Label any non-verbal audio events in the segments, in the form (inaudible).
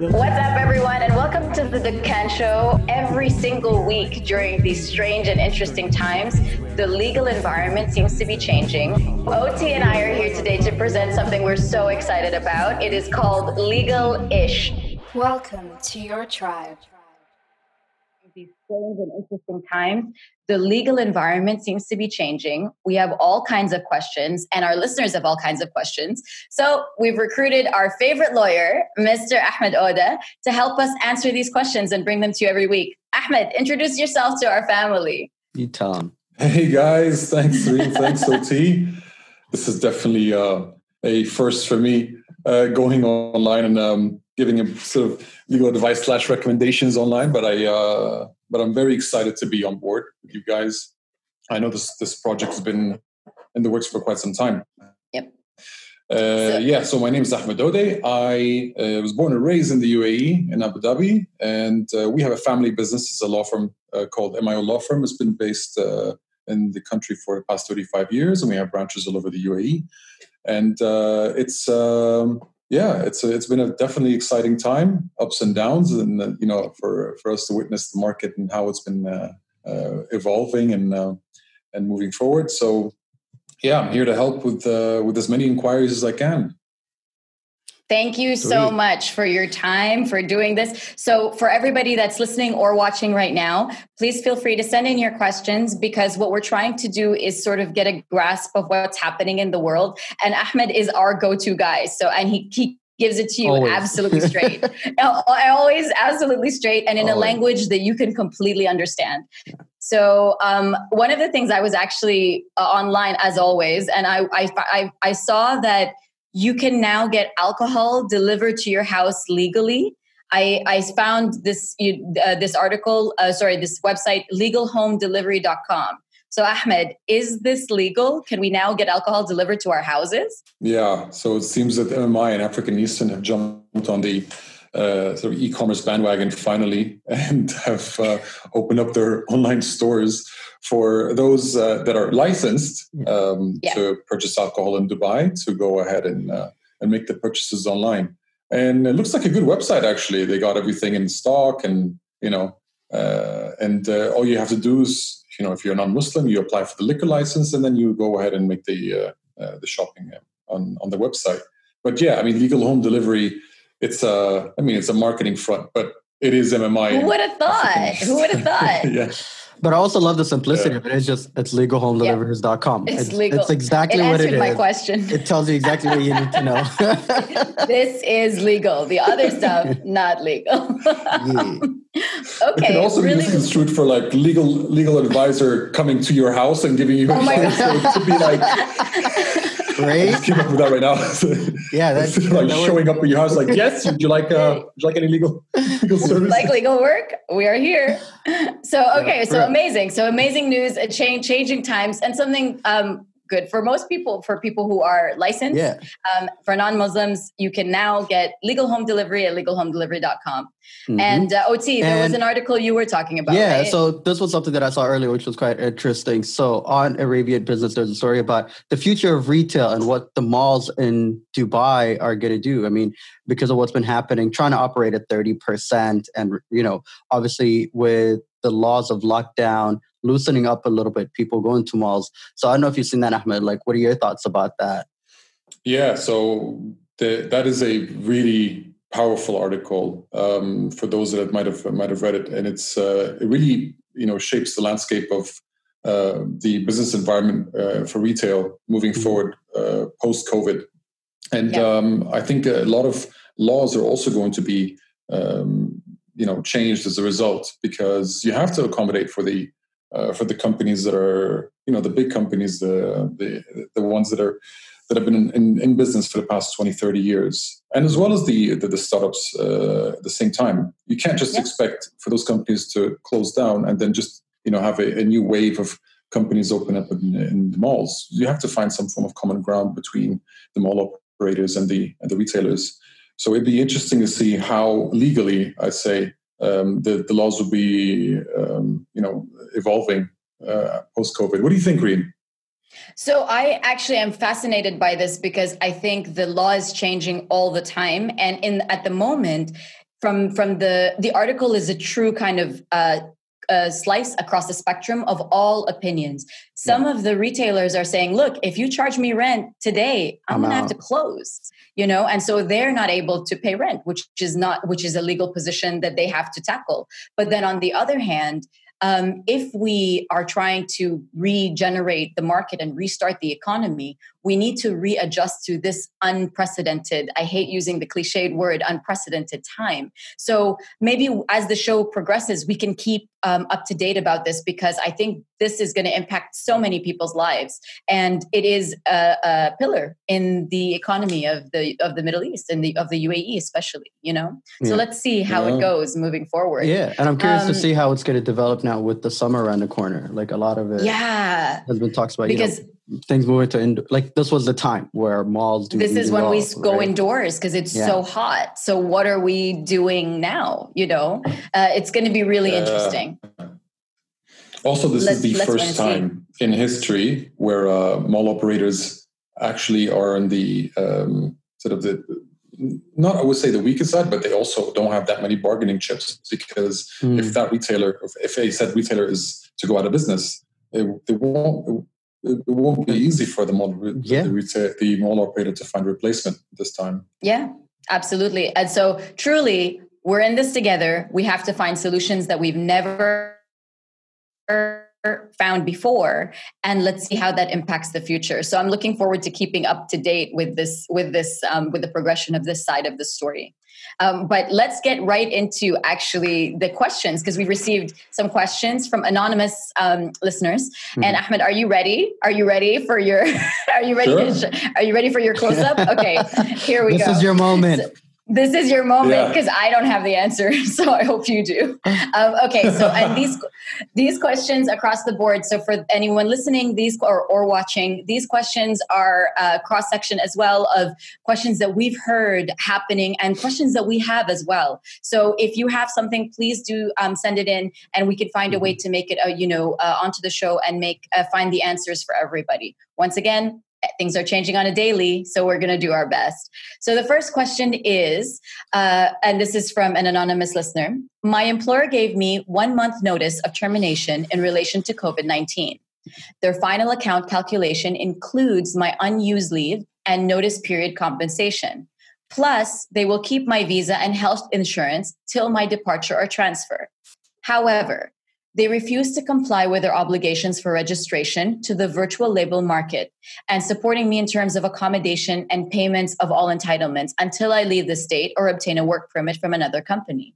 What's up, everyone, and welcome to the Dukkan Show. Every single week during these strange and interesting times, the legal environment seems to be changing. OT and I are here today to present something we're so excited about. It is called Legal Ish. Welcome to your tribe these strange and interesting times, the legal environment seems to be changing. We have all kinds of questions, and our listeners have all kinds of questions. So we've recruited our favorite lawyer, Mr. Ahmed Odeh, to help us answer these questions and bring them to you every week. Ahmed, introduce yourself to our family. You tell them. Hey guys, thanks Reem, thanks OT. This is definitely uh, a first for me uh, going online and um, giving him sort of legal advice slash recommendations online. But I, uh, but I'm very excited to be on board with you guys. I know this this project has been in the works for quite some time. Yep. Uh, so, yeah, so my name is Ahmed Odeh. I uh, was born and raised in the UAE in Abu Dhabi, and uh, we have a family business. It's a law firm uh, called MIO Law Firm. It's been based uh, in the country for the past 35 years, and we have branches all over the UAE. And uh, it's um, yeah, it's a, it's been a definitely exciting time, ups and downs, and you know, for for us to witness the market and how it's been uh, uh, evolving and uh, and moving forward. So, yeah, I'm here to help with uh, with as many inquiries as I can. Thank you so much for your time for doing this. So, for everybody that's listening or watching right now, please feel free to send in your questions because what we're trying to do is sort of get a grasp of what's happening in the world. And Ahmed is our go to guy. So, and he, he gives it to you always. absolutely (laughs) straight. I always absolutely straight and in always. a language that you can completely understand. So um, one of the things I was actually uh, online as always, and I, I, I, I saw that you can now get alcohol delivered to your house legally. I, I found this uh, this article, uh, sorry, this website, legalhomedelivery.com. So, Ahmed, is this legal? Can we now get alcohol delivered to our houses? Yeah. So it seems that MMI and African Eastern have jumped on the uh, sort of e-commerce bandwagon finally (laughs) and have uh, opened up their online stores for those uh, that are licensed um, yeah. to purchase alcohol in Dubai to go ahead and uh, and make the purchases online. And it looks like a good website actually. They got everything in stock, and you know, uh, and uh, all you have to do is, you know, if you're non-Muslim, you apply for the liquor license, and then you go ahead and make the the shopping on on the website. But yeah, I mean, legal home delivery it's a I mean it's a marketing front, but it is MMI. Who would have thought? Who would have (laughs) thought? yeah. But I also love the simplicity yeah. of it. It's just it's legalhomedeliveries.com. It's, it's legal. It's exactly it what it is. my question. It tells you exactly what you need to know. (laughs) this is legal. The other stuff not legal. yeah. (laughs) Okay. It can also really? be misconstrued for like legal legal advisor coming to your house and giving you oh advice. (laughs) So to be like Right? I keep up with that right now. (laughs) yeah, that's (laughs) like that showing up at your house. Like, yes, would you like uh, would you like any legal legal service? Like legal work? We are here. (laughs) So okay, yeah, so amazing. So amazing news. A change, changing times, and something um, good for most people for people who are licensed yeah. um, for non-muslims you can now get legal home delivery at legalhomedelivery.com mm-hmm. and uh, ot there and was an article you were talking about yeah right? so this was something that i saw earlier which was quite interesting so on arabian business there's a story about the future of retail and what the malls in dubai are going to do i mean because of what's been happening trying to operate at 30% and you know obviously with the laws of lockdown loosening up a little bit, people going to malls. So I don't know if you've seen that, Ahmed. Like, what are your thoughts about that? Yeah, so the, that is a really powerful article um, for those that might have might have read it, and it's uh, it really you know shapes the landscape of uh, the business environment uh, for retail moving mm-hmm. forward uh, post COVID. And yeah. um, I think a lot of laws are also going to be um, you know changed as a result because you have to accommodate for the uh, for the companies that are you know the big companies the the, the ones that are that have been in, in, in, business for the past 20 30 years and as well as the the, the startups uh, at the same time. You can't just expect for those companies to close down and then just you know have a, a new wave of companies open up in, in, the malls. You have to find some form of common ground between the mall operators and the and the retailers. So it'd be interesting to see how legally i'd say um, the the laws will be um, you know evolving uh, post COVID. What do you think, Reem? So I actually am fascinated by this because I think the law is changing all the time, and in at the moment, from from the the article is a true kind of uh, uh, slice across the spectrum of all opinions. Some yeah. of the retailers are saying, "Look, if you charge me rent today, I'm, I'm going to have to close." You know, and so they're not able to pay rent, which is not which is a legal position that they have to tackle. But then on the other hand, um, if we are trying to regenerate the market and restart the economy, we need to readjust to this unprecedented, I hate using the cliched word unprecedented time. So maybe as the show progresses, we can keep um, up to date about this because I think this is going to impact so many people's lives, and it is a, a, pillar in the economy of the of the Middle East and the of the UAE, especially. You know, so let's see how yeah. it goes moving forward. Yeah, and I'm curious um, to see how it's going to develop now with the summer around the corner. Like a lot of it, yeah, has been talks about because. You know, things moving to ind- like this was the time where malls do this is when we go right? indoors because it's yeah. so hot so what are we doing now you know uh, it's going to be really uh, interesting also this let's, is the first time in history where uh, mall operators actually are on the um, sort of the not I would say the weakest side, but they also don't have that many bargaining chips because mm. if that retailer, if a said retailer is to go out of business, they, they won't it won't be easy for the mall, yeah. the, the mall operator to find replacement this time. Yeah, absolutely. And so, truly, we're in this together. We have to find solutions that we've never found before and let's see how that impacts the future so i'm looking forward to keeping up to date with this with this um, with the progression of this side of the story um, but let's get right into actually the questions because we received some questions from anonymous um, listeners. Mm-hmm. And Ahmed, are you ready? Are you ready for your? (laughs) are you ready? Sure. To, are you ready for your close up? Okay, here we this go. This is your moment. So, this is your moment because yeah. I don't have the answer, (laughs) so I hope you do. Um, okay, so and these these questions across the board. So for anyone listening, these or, or watching, these questions are uh, cross section as well of questions that we've heard happening and questions that we have as well. So if you have something, please do um, send it in, and we can find a way mm-hmm. to make it, uh, you know, uh, onto the show and make uh, find the answers for everybody. Once again, things are changing on a daily, so we're going to do our best. So the first question is, uh, and this is from an anonymous listener My employer gave me one month notice of termination in relation to COVID 19. Their final account calculation includes my unused leave and notice period compensation. Plus, they will keep my visa and health insurance till my departure or transfer. However, they refused to comply with their obligations for registration to the virtual labor market and supporting me in terms of accommodation and payments of all entitlements until I leave the state or obtain a work permit from another company.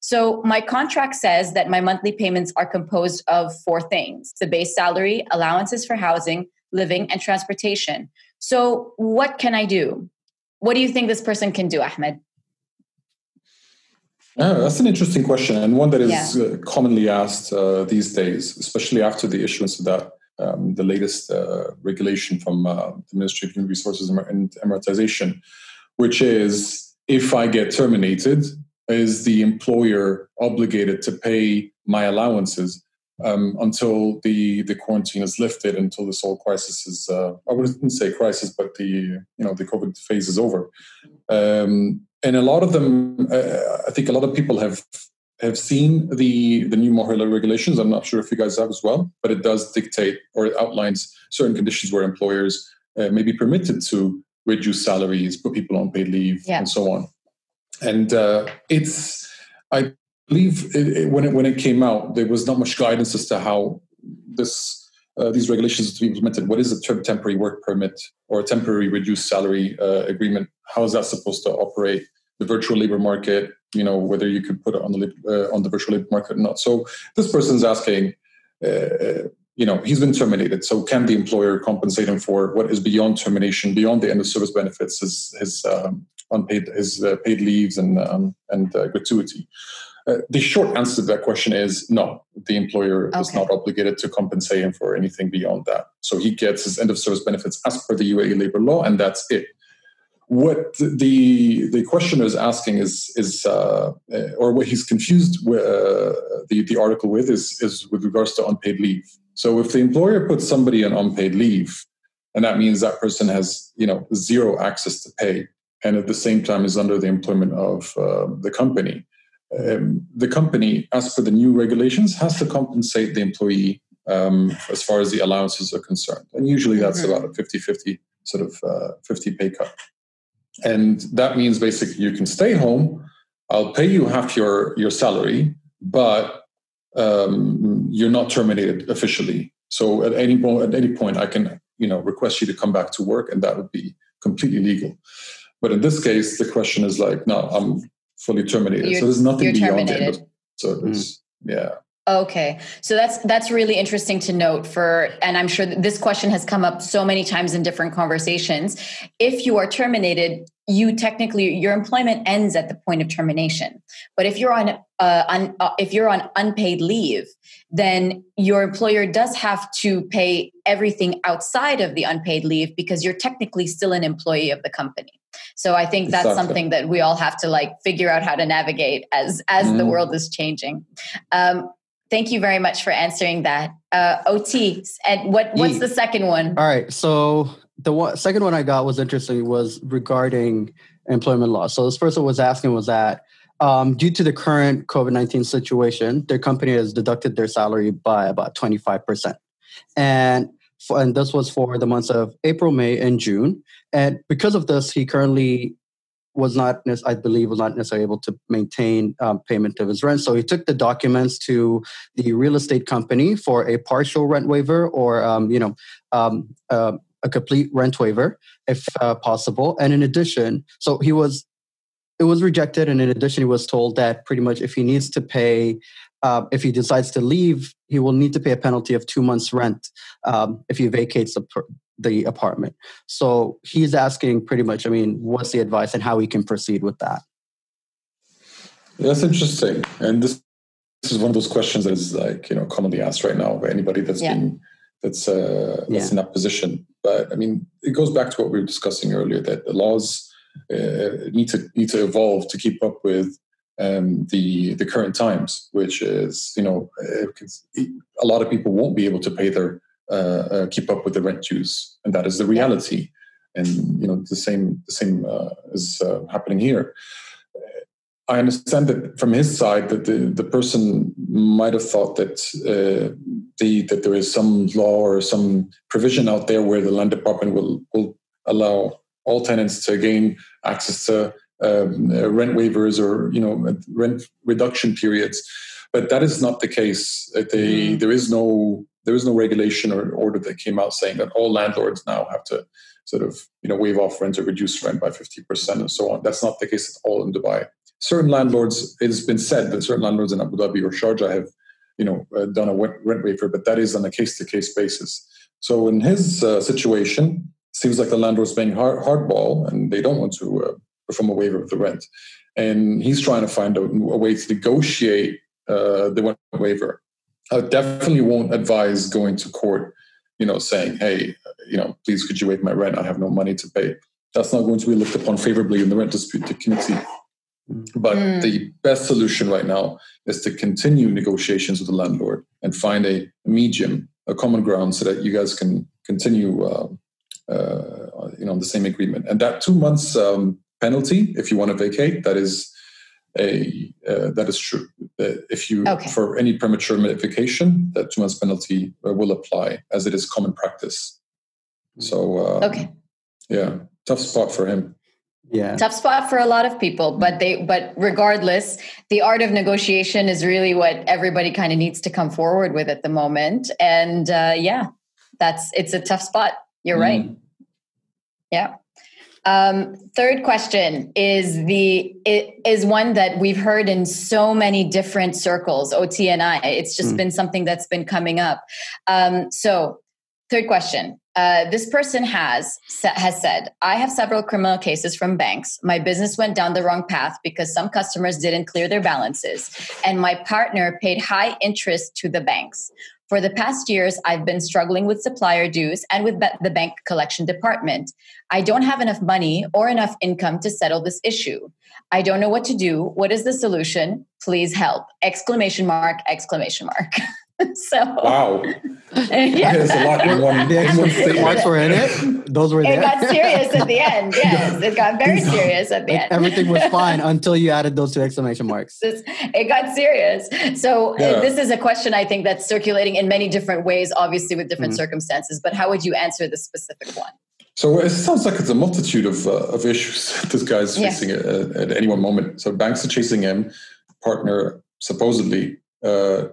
So, my contract says that my monthly payments are composed of four things the base salary, allowances for housing, living, and transportation. So, what can I do? What do you think this person can do, Ahmed? Oh, that's an interesting question, and one that is yeah. uh, commonly asked uh, these days, especially after the issuance of that um, the latest uh, regulation from uh, the Ministry of Human Resources and Emiratization, which is if I get terminated, is the employer obligated to pay my allowances um, until the the quarantine is lifted, until this whole crisis is uh, I wouldn't say crisis, but the you know the COVID phase is over. Um, and a lot of them, uh, I think a lot of people have have seen the the new MoHRE regulations. I'm not sure if you guys have as well, but it does dictate or it outlines certain conditions where employers uh, may be permitted to reduce salaries, put people on paid leave, yeah. and so on. And uh, it's, I believe, it, it, when it when it came out, there was not much guidance as to how this. Uh, these regulations to be implemented. What is a term temporary work permit or a temporary reduced salary uh, agreement? how is that supposed to operate? The virtual labor market, you know, whether you could put it on the uh, on the virtual labor market or not. So this person's asking, uh, you know, he's been terminated. So can the employer compensate him for what is beyond termination, beyond the end of service benefits, his his um, unpaid his uh, paid leaves and um, and uh, gratuity? Uh, the short answer to that question is no. The employer okay. is not obligated to compensate him for anything beyond that. So he gets his end of service benefits as per the UAE labor law, and that's it. what the the questioner is asking is is uh, or what he's confused with, uh, the the article with is is with regards to unpaid leave. So if the employer puts somebody on unpaid leave, and that means that person has you know zero access to pay, and at the same time is under the employment of uh, the company, um, the company, as per the new regulations, has to compensate the employee um, as far as the allowances are concerned, and usually that's mm-hmm. about a 50-50 sort of uh, 50 pay cut. And that means basically you can stay home. I'll pay you half your your salary, but um, you're not terminated officially. So at any point, at any point, I can you know request you to come back to work, and that would be completely legal. But in this case, the question is like, no, I'm fully terminated. You're, so there's nothing beyond terminated. it. So it's mm. yeah. Okay. So that's that's really interesting to note for and I'm sure this question has come up so many times in different conversations. If you are terminated, you technically your employment ends at the point of termination. But if you're on uh, un, uh, if you're on unpaid leave, then your employer does have to pay everything outside of the unpaid leave because you're technically still an employee of the company. So I think that's exactly. something that we all have to like figure out how to navigate as as mm. the world is changing. Um, Thank you very much for answering that. Uh, OT, and what what's the second one? All right. So the one, second one I got was interesting was regarding employment law. So this person was asking was that um, due to the current COVID nineteen situation, their company has deducted their salary by about twenty five percent, and for, and this was for the months of April, May, and June. And because of this, he currently was not, I believe, was not necessarily able to maintain um, payment of his rent. So he took the documents to the real estate company for a partial rent waiver or, um, you know, um, uh, a complete rent waiver if uh, possible. And in addition, so he was, it was rejected. And in addition, he was told that pretty much if he needs to pay, uh, if he decides to leave, he will need to pay a penalty of two months' rent um, if he vacates the, the apartment. So he's asking pretty much, I mean, what's the advice and how we can proceed with that? That's interesting. And this, this is one of those questions that is like, you know, commonly asked right now by anybody that's yeah. been that's uh, that's yeah. in that position. But I mean, it goes back to what we were discussing earlier that the laws uh, need to need to evolve to keep up with um, the the current times, which is you know uh, a lot of people won't be able to pay their uh, uh, keep up with the rent dues, and that is the reality. And you know the same the same uh, is happening here. I understand that from his side that the, the person might have thought that uh, the that there is some law or some provision out there where the land department will will allow all tenants to gain access to um, uh, rent waivers or you know rent reduction periods, but that is not the case. They, mm. There is no there is no regulation or order that came out saying that all landlords now have to sort of you know waive off rent or reduce rent by 50% and so on. That's not the case at all in Dubai. Certain landlords, it has been said that certain landlords in Abu Dhabi or Sharjah have you know uh, done a rent waiver, but that is on a case-to-case basis. So in his uh, situation, seems like the landlord's paying hard, hardball and they don't want to uh, perform a waiver of the rent. And he's trying to find a, a way to negotiate uh, the waiver. I definitely won't advise going to court, you know, saying, hey, you know, please could you waive my rent? I have no money to pay. That's not going to be looked upon favorably in the rent dispute committee. But mm. the best solution right now is to continue negotiations with the landlord and find a medium, a common ground, so that you guys can continue, uh, uh, you know, the same agreement. And that two months um, penalty, if you want to vacate, that is a uh, that is true. Uh, if you okay. for any premature notification, that two months penalty uh, will apply as it is common practice. So um, okay, yeah, tough spot for him. Yeah, tough spot for a lot of people. But they but regardless, the art of negotiation is really what everybody kind of needs to come forward with at the moment. And uh, yeah, that's it's a tough spot. You're mm. right. Yeah. Um, third question is the it is one that we've heard in so many different circles. OT and I. It's just mm. been something that's been coming up. Um, so, third question. Uh, this person has has said, "I have several criminal cases from banks. My business went down the wrong path because some customers didn't clear their balances, and my partner paid high interest to the banks. For the past years, I've been struggling with supplier dues and with the bank collection department. I don't have enough money or enough income to settle this issue. I don't know what to do. What is the solution? Please help! Exclamation mark! Exclamation mark. (laughs) (laughs) so wow, yeah. there's a lot in one. (laughs) The exclamation marks were in it. Those were it there. got serious at the (laughs) end. Yes, it got very serious at the Like, end. everything was fine until you added those two exclamation marks. It got serious. So uh, Yeah. this is a question I think that's circulating in many different ways, obviously with different Mhm. circumstances. But how would you answer the specific one? So it sounds like it's a multitude of uh, of issues this guy's Yeah. facing at, at any one moment. So banks are chasing him. Partner supposedly uh, sh-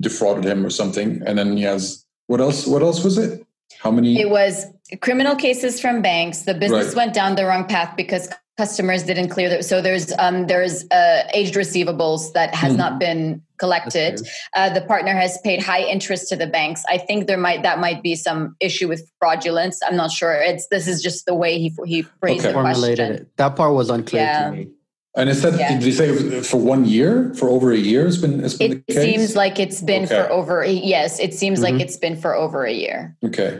defrauded him or something, and then he has what else? What else was it? How many? It was criminal cases from banks. The business Right. went down the wrong path because customers didn't clear their. So there's um, there's uh, aged receivables that has Mhm. not been collected. Uh, the partner has paid high interest to the banks. I think there might that might be some issue with fraudulence. I'm not sure. It's this is just the way he he phrased Okay. the Formulated question. it. That part was unclear Yeah. to me. And it that Yeah. did you say for one year? For over a year, it's been. It's been It the case? seems like it's been for Okay. over yes. It seems like Mhm. it's been for over a year. Okay,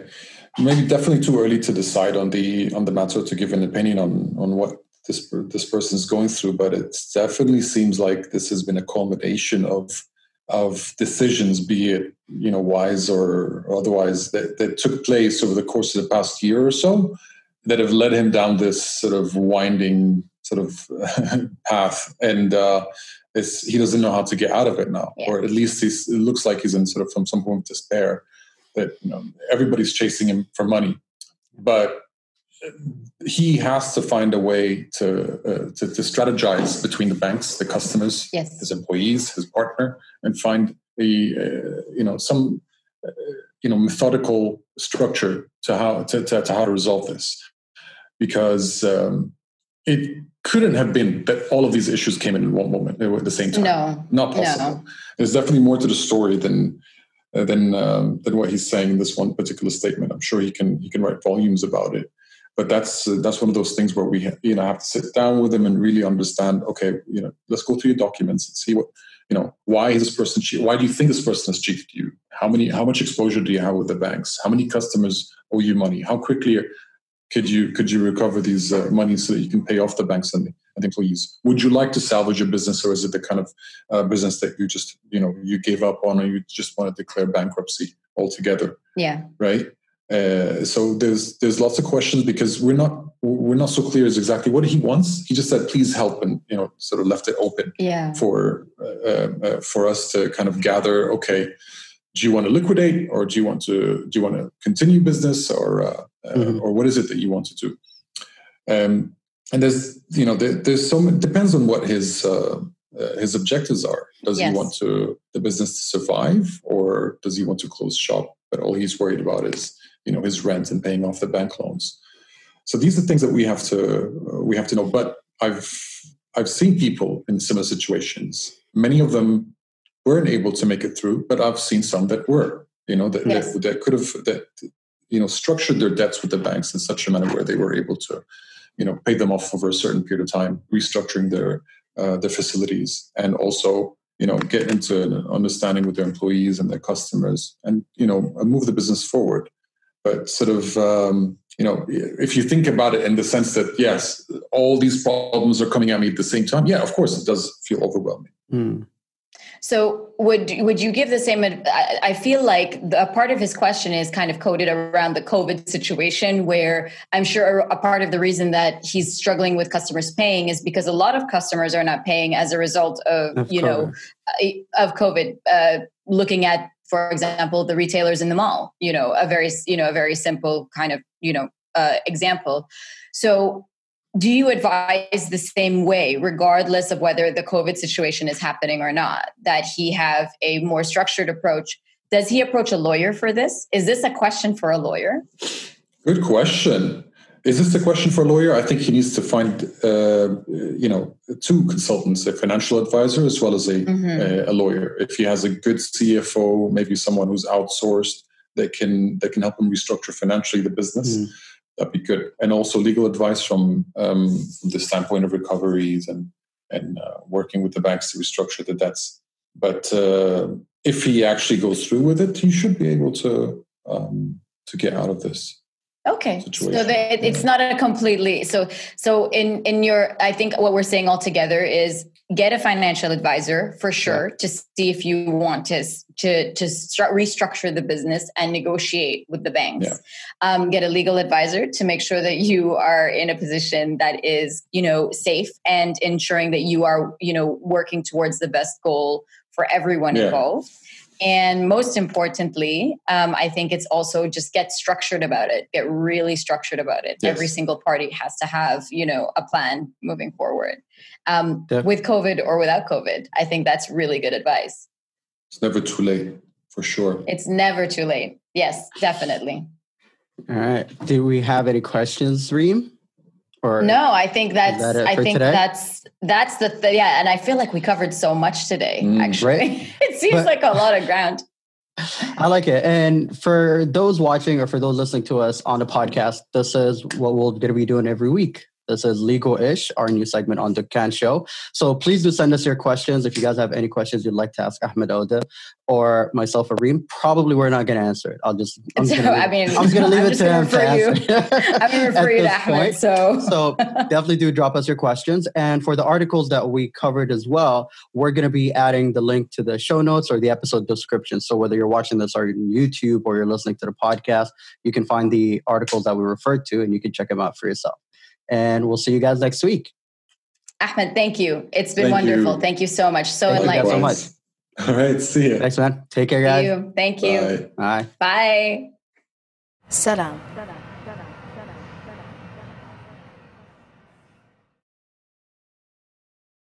maybe definitely too early to decide on the on the matter to give an opinion on on what this this person is going through, but it definitely seems like this has been a culmination of of decisions, be it you know wise or otherwise, that, that took place over the course of the past year or so, that have led him down this sort of winding sort of (laughs) path, and uh, it's, he doesn't know how to get out of it now, Yeah. or at least he's, it looks like he's in sort of from some point of despair that you know everybody's chasing him for money, but he has to find a way to, uh, to to strategize between the banks, the customers, Yes. his employees, his partner, and find a uh, you know some uh, you know methodical structure to how to, to, to how to resolve this, because um, it couldn't have been that all of these issues came in in one moment at the same time. No. Not possible. There's definitely more to the story than uh, than um, than what he's saying in this one particular statement. I'm sure he can he can write volumes about it. But that's uh, that's one of those things where we you know have to sit down with him and really understand. Okay, you know, let's go through your documents and see what you know. Why is this person? Che- why do you think this person has cheated you? How many? How much exposure do you have with the banks? How many customers owe you money? How quickly could you could you recover these uh, money so that you can pay off the banks and the, and employees? Would you like to salvage your business, or is it the kind of uh, business that you just you know you gave up on, or you just want to declare bankruptcy altogether? Yeah. right? Uh, so there's there's lots of questions because we're not we're not so clear as exactly what he wants. He just said, "Please help," and you know, sort of left it open Yeah. for uh, uh, for us to kind of gather. Okay, do you want to liquidate, or do you want to do you want to continue business, or uh, Mhm. or what is it that you want to do? Um, and there's you know there, there's so many, depends on what his uh, uh, his objectives are. Does Yes. he want to the business to survive, or does he want to close shop? But all he's worried about is you know his rent and paying off the bank loans. So these are things that we have to uh, we have to know. But I've I've seen people in similar situations. Many of them weren't able to make it through, but I've seen some that were. You know that Yes. that, that could have that you know structured their debts with the banks in such a manner where they were able to you know pay them off over a certain period of time, restructuring their uh, their facilities, and also you know get into an understanding with their employees and their customers, and you know move the business forward. But sort of um, you know if you think about it in the sense that yes, all these problems are coming at me at the same time. Yeah, of course it does feel overwhelming. Hmm. So would would you give the same? I I feel like the, a part of his question is kind of coded around the COVID situation, where I'm sure a part of the reason that he's struggling with customers paying is because a lot of customers are not paying as a result of, Of you know COVID. uh, of COVID. Uh, looking at, for example, the retailers in the mall. You know, a very you know a very simple kind of you know uh, example. So do you advise the same way regardless of whether the covid situation is happening or not that he have a more structured approach does he approach a lawyer for this is this a question for a lawyer Good question. Is this a question for a lawyer? I think he needs to find, uh, you know, two consultants, a financial advisor as well as a, Mhm. a, a lawyer. If he has a good CFO, maybe someone who's outsourced that can that can help him restructure financially the business, Mm. That'd be good. And also legal advice from um, from the standpoint of recoveries and and uh, working with the banks to restructure the debts. But uh, if he actually goes through with it, he should be able to um, to get out of this. Okay, situation. so that it's not a completely so so in in your I think what we're saying all together is get a financial advisor for sure yeah. to see if you want to to to restructure the business and negotiate with the banks. Yeah. Um, get a legal advisor to make sure that you are in a position that is you know safe and ensuring that you are you know working towards the best goal for everyone yeah. involved and most importantly, um, I think it's also just get structured about it, get really structured about it. Yes. Every single party has to have, you know, a plan moving forward. Um, with COVID or without COVID, I think that's really good advice. It's never too late, for sure. It's never too late. Yes, definitely. All right. Do we have any questions, Reem? Or no, I think that's that I think today? that's that's the th- yeah, and I feel like we covered so much today. Mm, actually, right? (laughs) it seems but, like a lot of ground. (laughs) I like it. And for those watching or for those listening to us on the podcast, this is what we're going to be doing every week. This is Legal Ish, our new segment on the Dukkan Show. So please do send us your questions. If you guys have any questions you'd like to ask Ahmed Odeh or myself or Reem, probably we're not going to answer it. I'll just, I'm so, (laughs) I mean, I'm just going to leave it to him to answer. I'm going to refer you (laughs) (laughs) to Ahmed. So. so definitely do drop us your questions. And for the articles that we covered as well, we're going to be adding the link to the show notes or the episode description. So whether you're watching this on YouTube or you're listening to the podcast, you can find the articles that we referred to and you can check them out for yourself and we'll see you guys next week. Ahmed, thank you. It's been thank wonderful. You. Thank you so much. So thank enlightening. so much. All right. See you. Thanks, man. Take care, guys. You. Thank you. Bye. Bye. Salam.